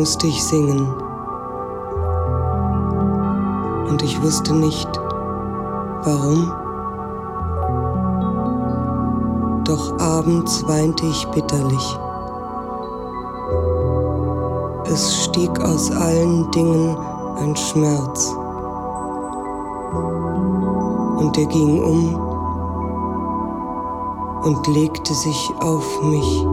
musste ich singen. Und ich wusste nicht, warum. Doch abends weinte ich bitterlich. Es stieg aus allen Dingen ein Schmerz. Und er ging um und legte sich auf mich.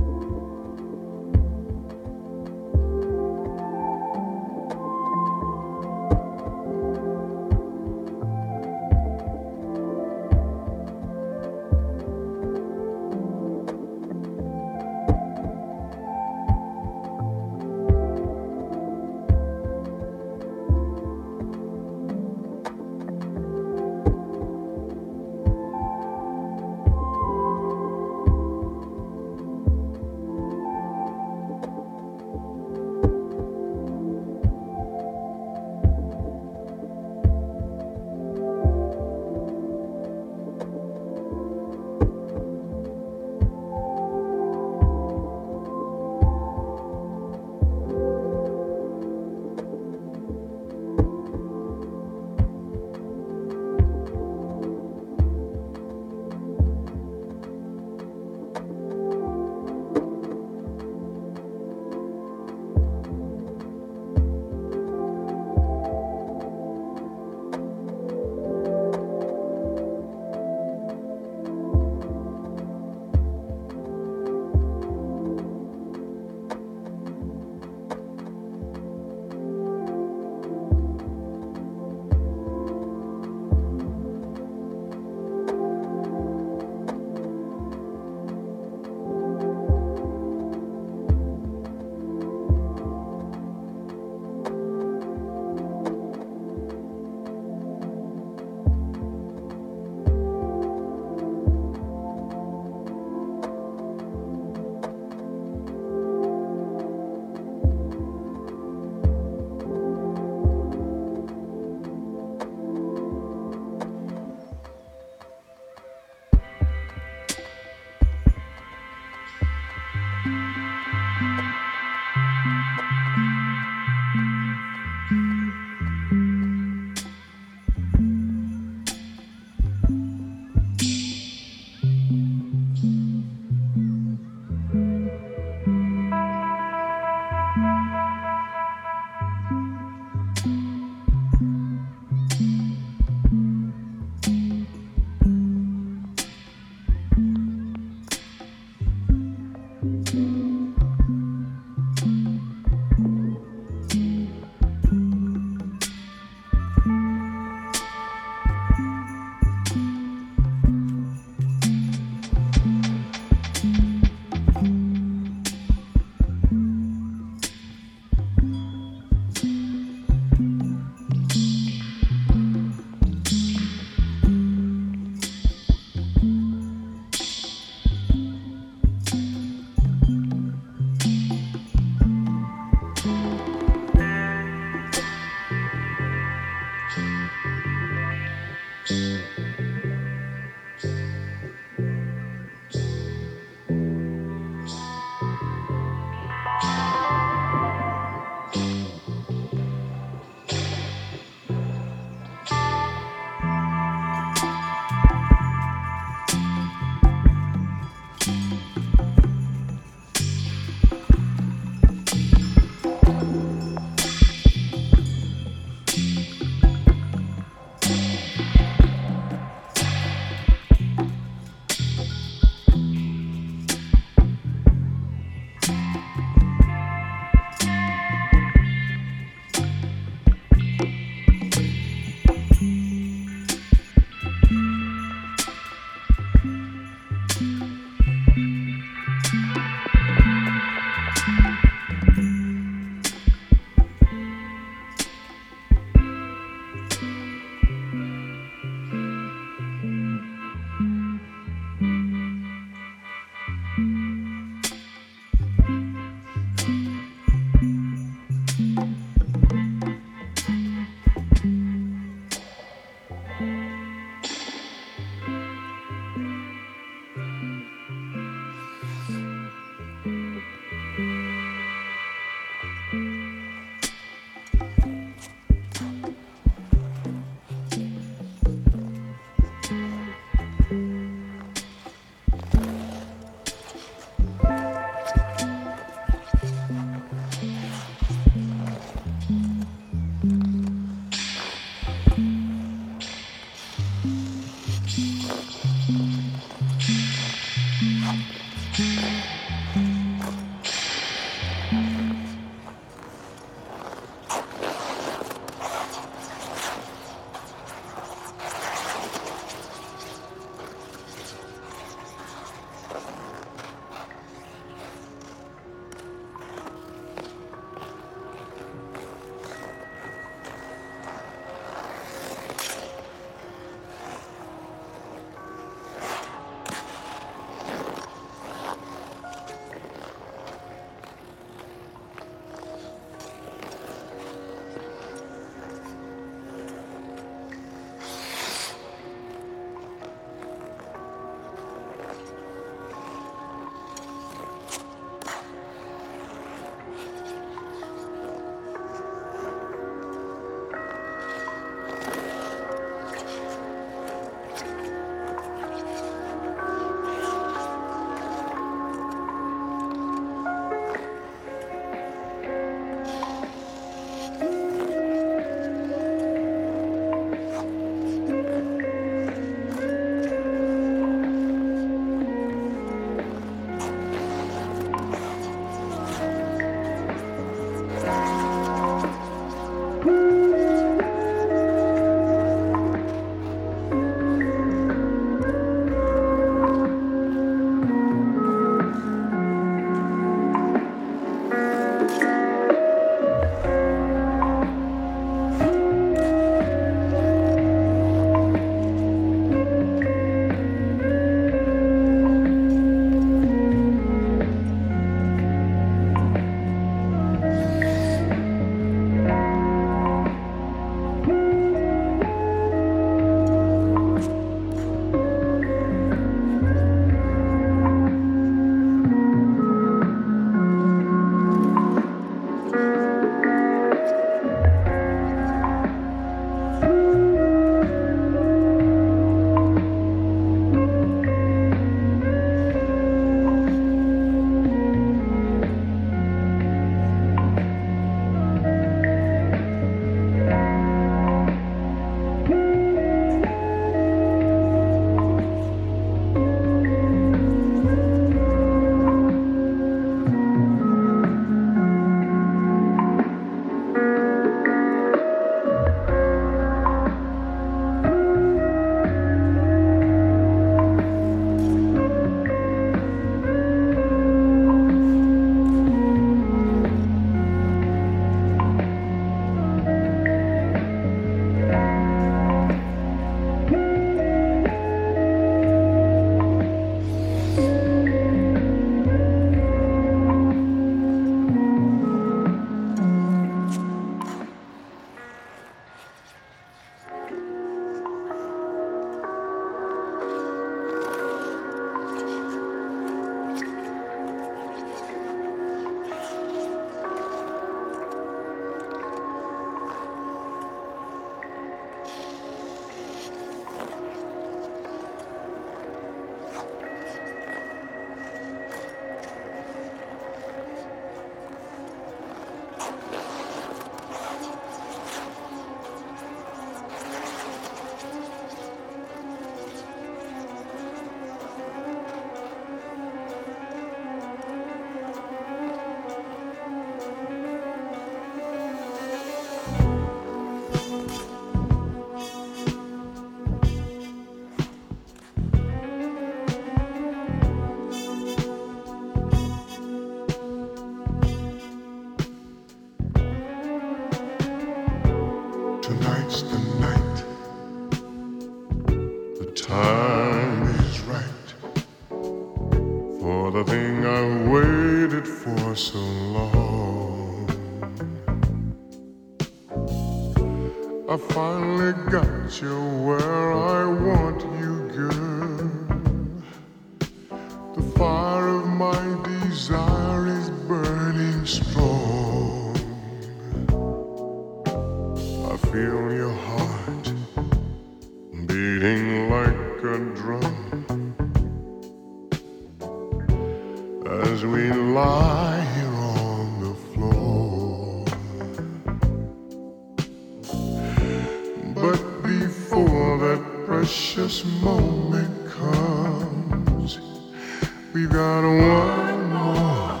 We got one more,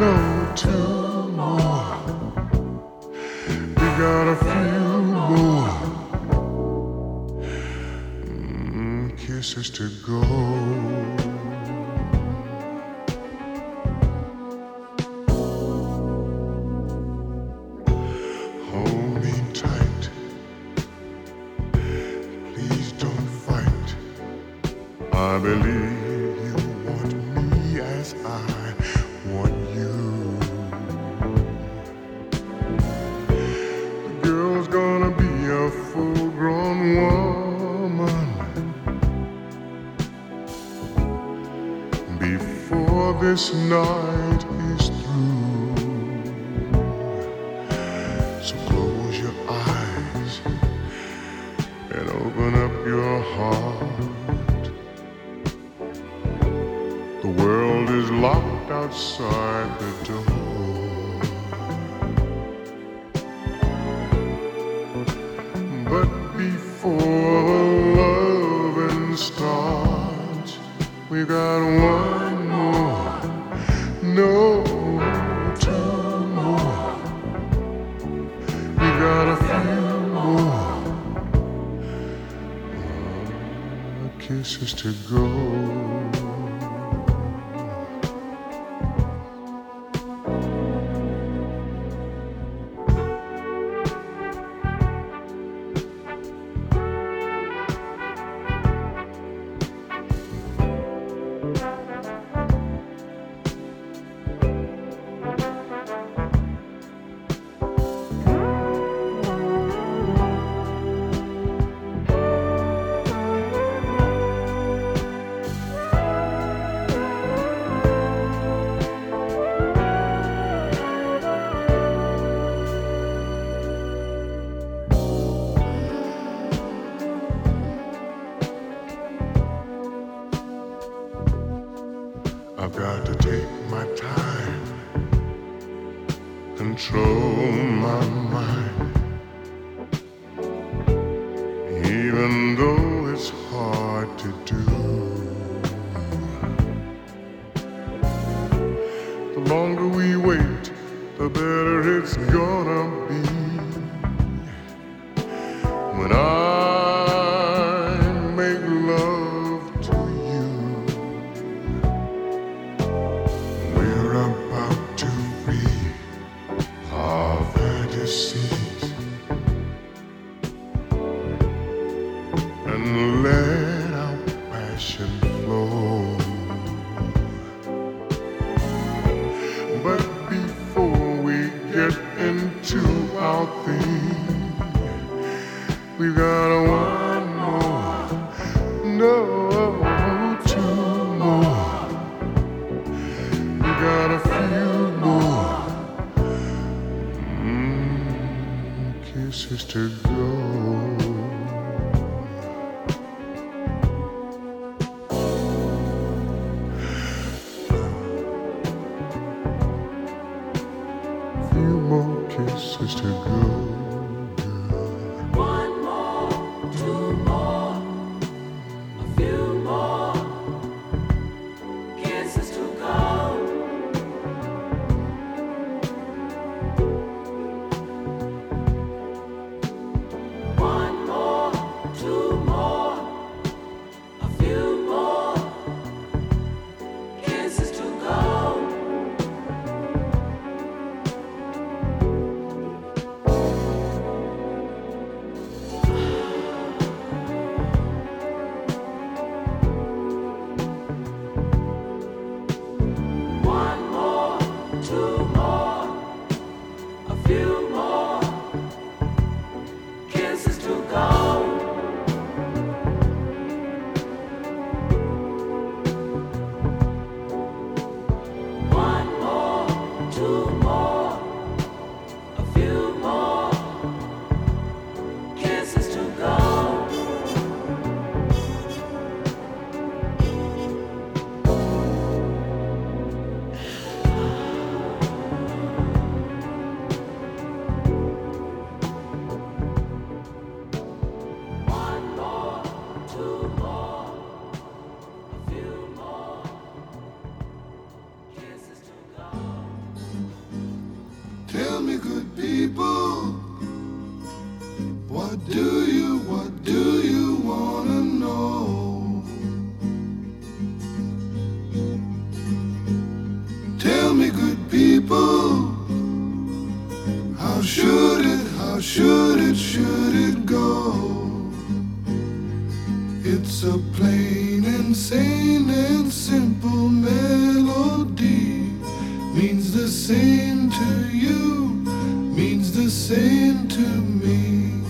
no two more. We got a few more mm, kisses to go. to go. go. It's a plain and sane and simple melody. Means the same to you, means the same to me.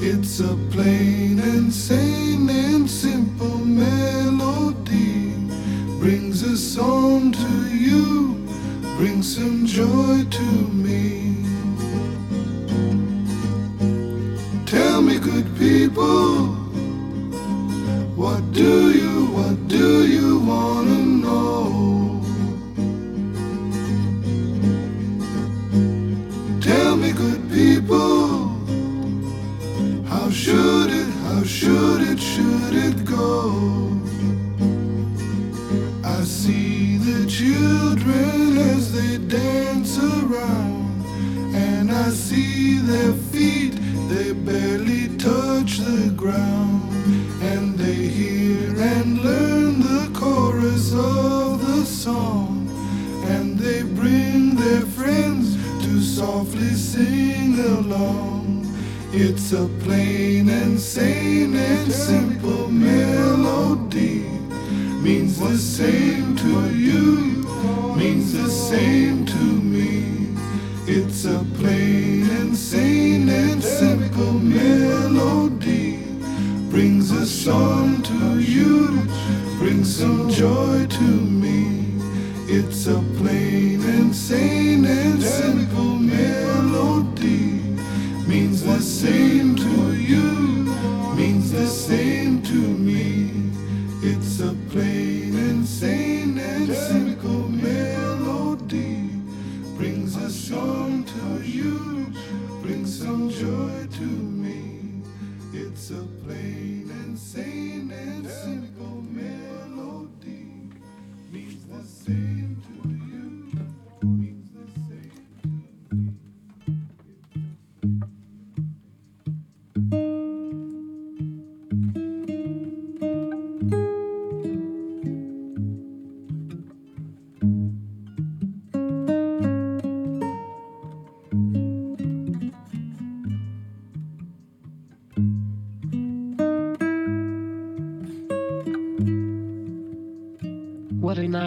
It's a plain and sane and simple melody. Brings a song to you, brings some joy to sane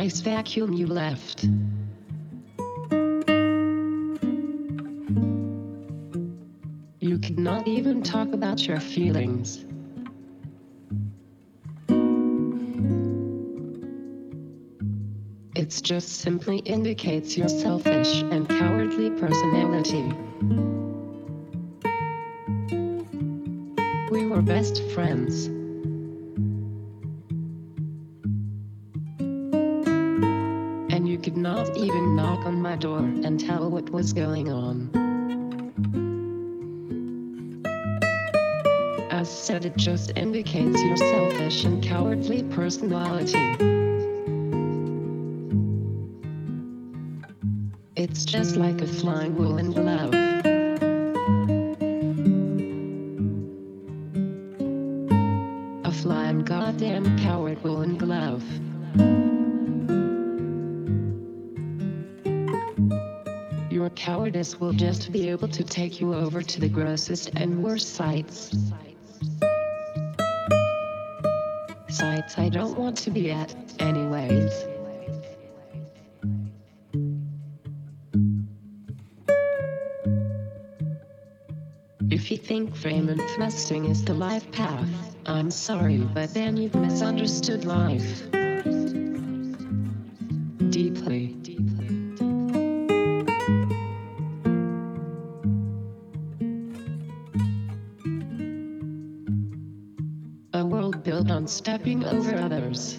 nice vacuum you left. You could not even talk about your feelings. It just simply indicates your selfish and cowardly personality. We were best friends. Was going on. As said, it just indicates your selfish and cowardly personality. It's just like a flying woolen glove. A Your cowardice will just be able to take you over to the grossest and worst sites. Sites I don't want to be at, anyways. If you think fame and thrusting is the life path, I'm sorry, but then you've misunderstood life. Stepping over others.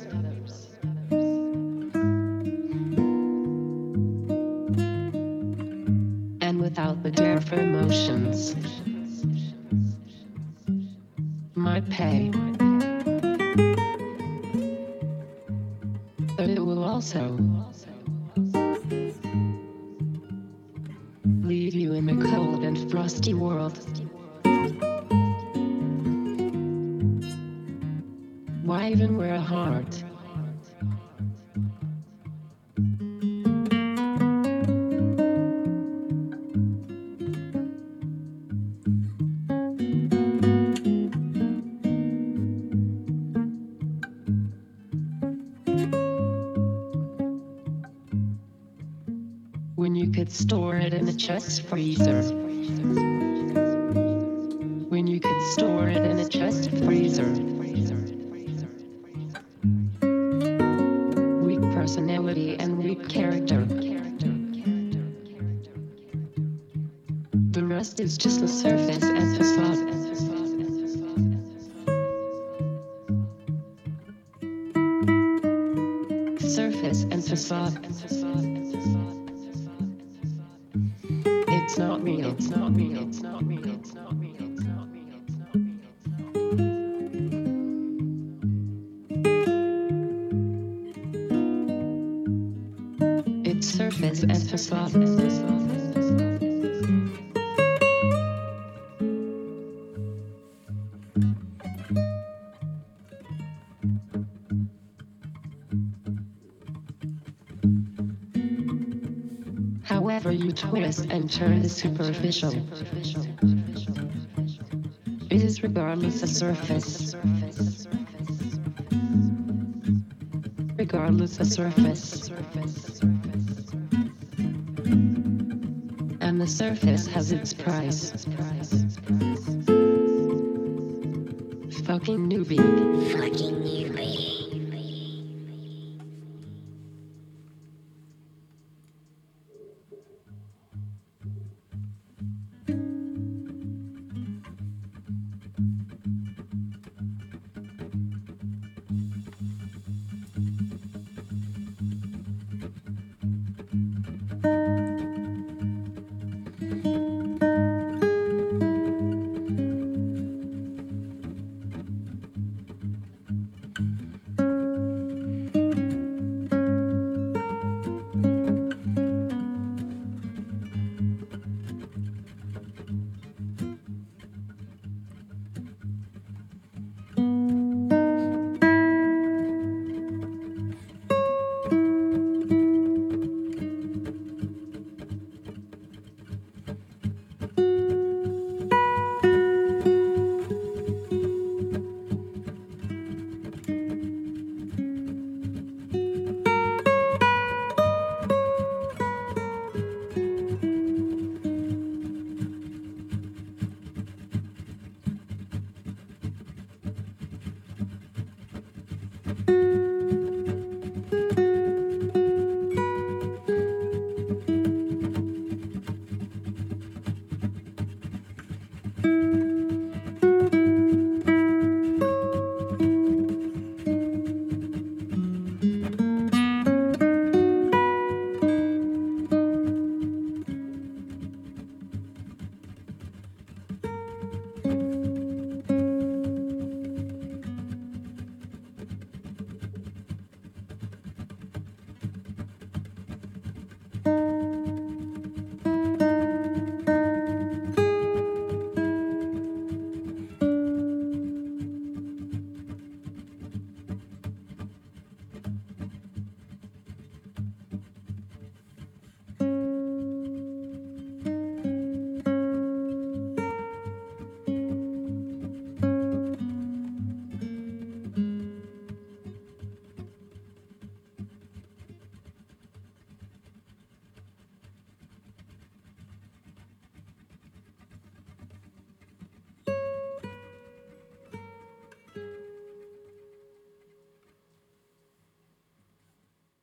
Chest freezer. When you could store it in a chest freezer. Weak personality and weak character. The rest is just the surface and facade. Twist and turn superficial. It is regardless of surface. Regardless of surface. And the surface has its price. Fucking newbie. Fucking newbie.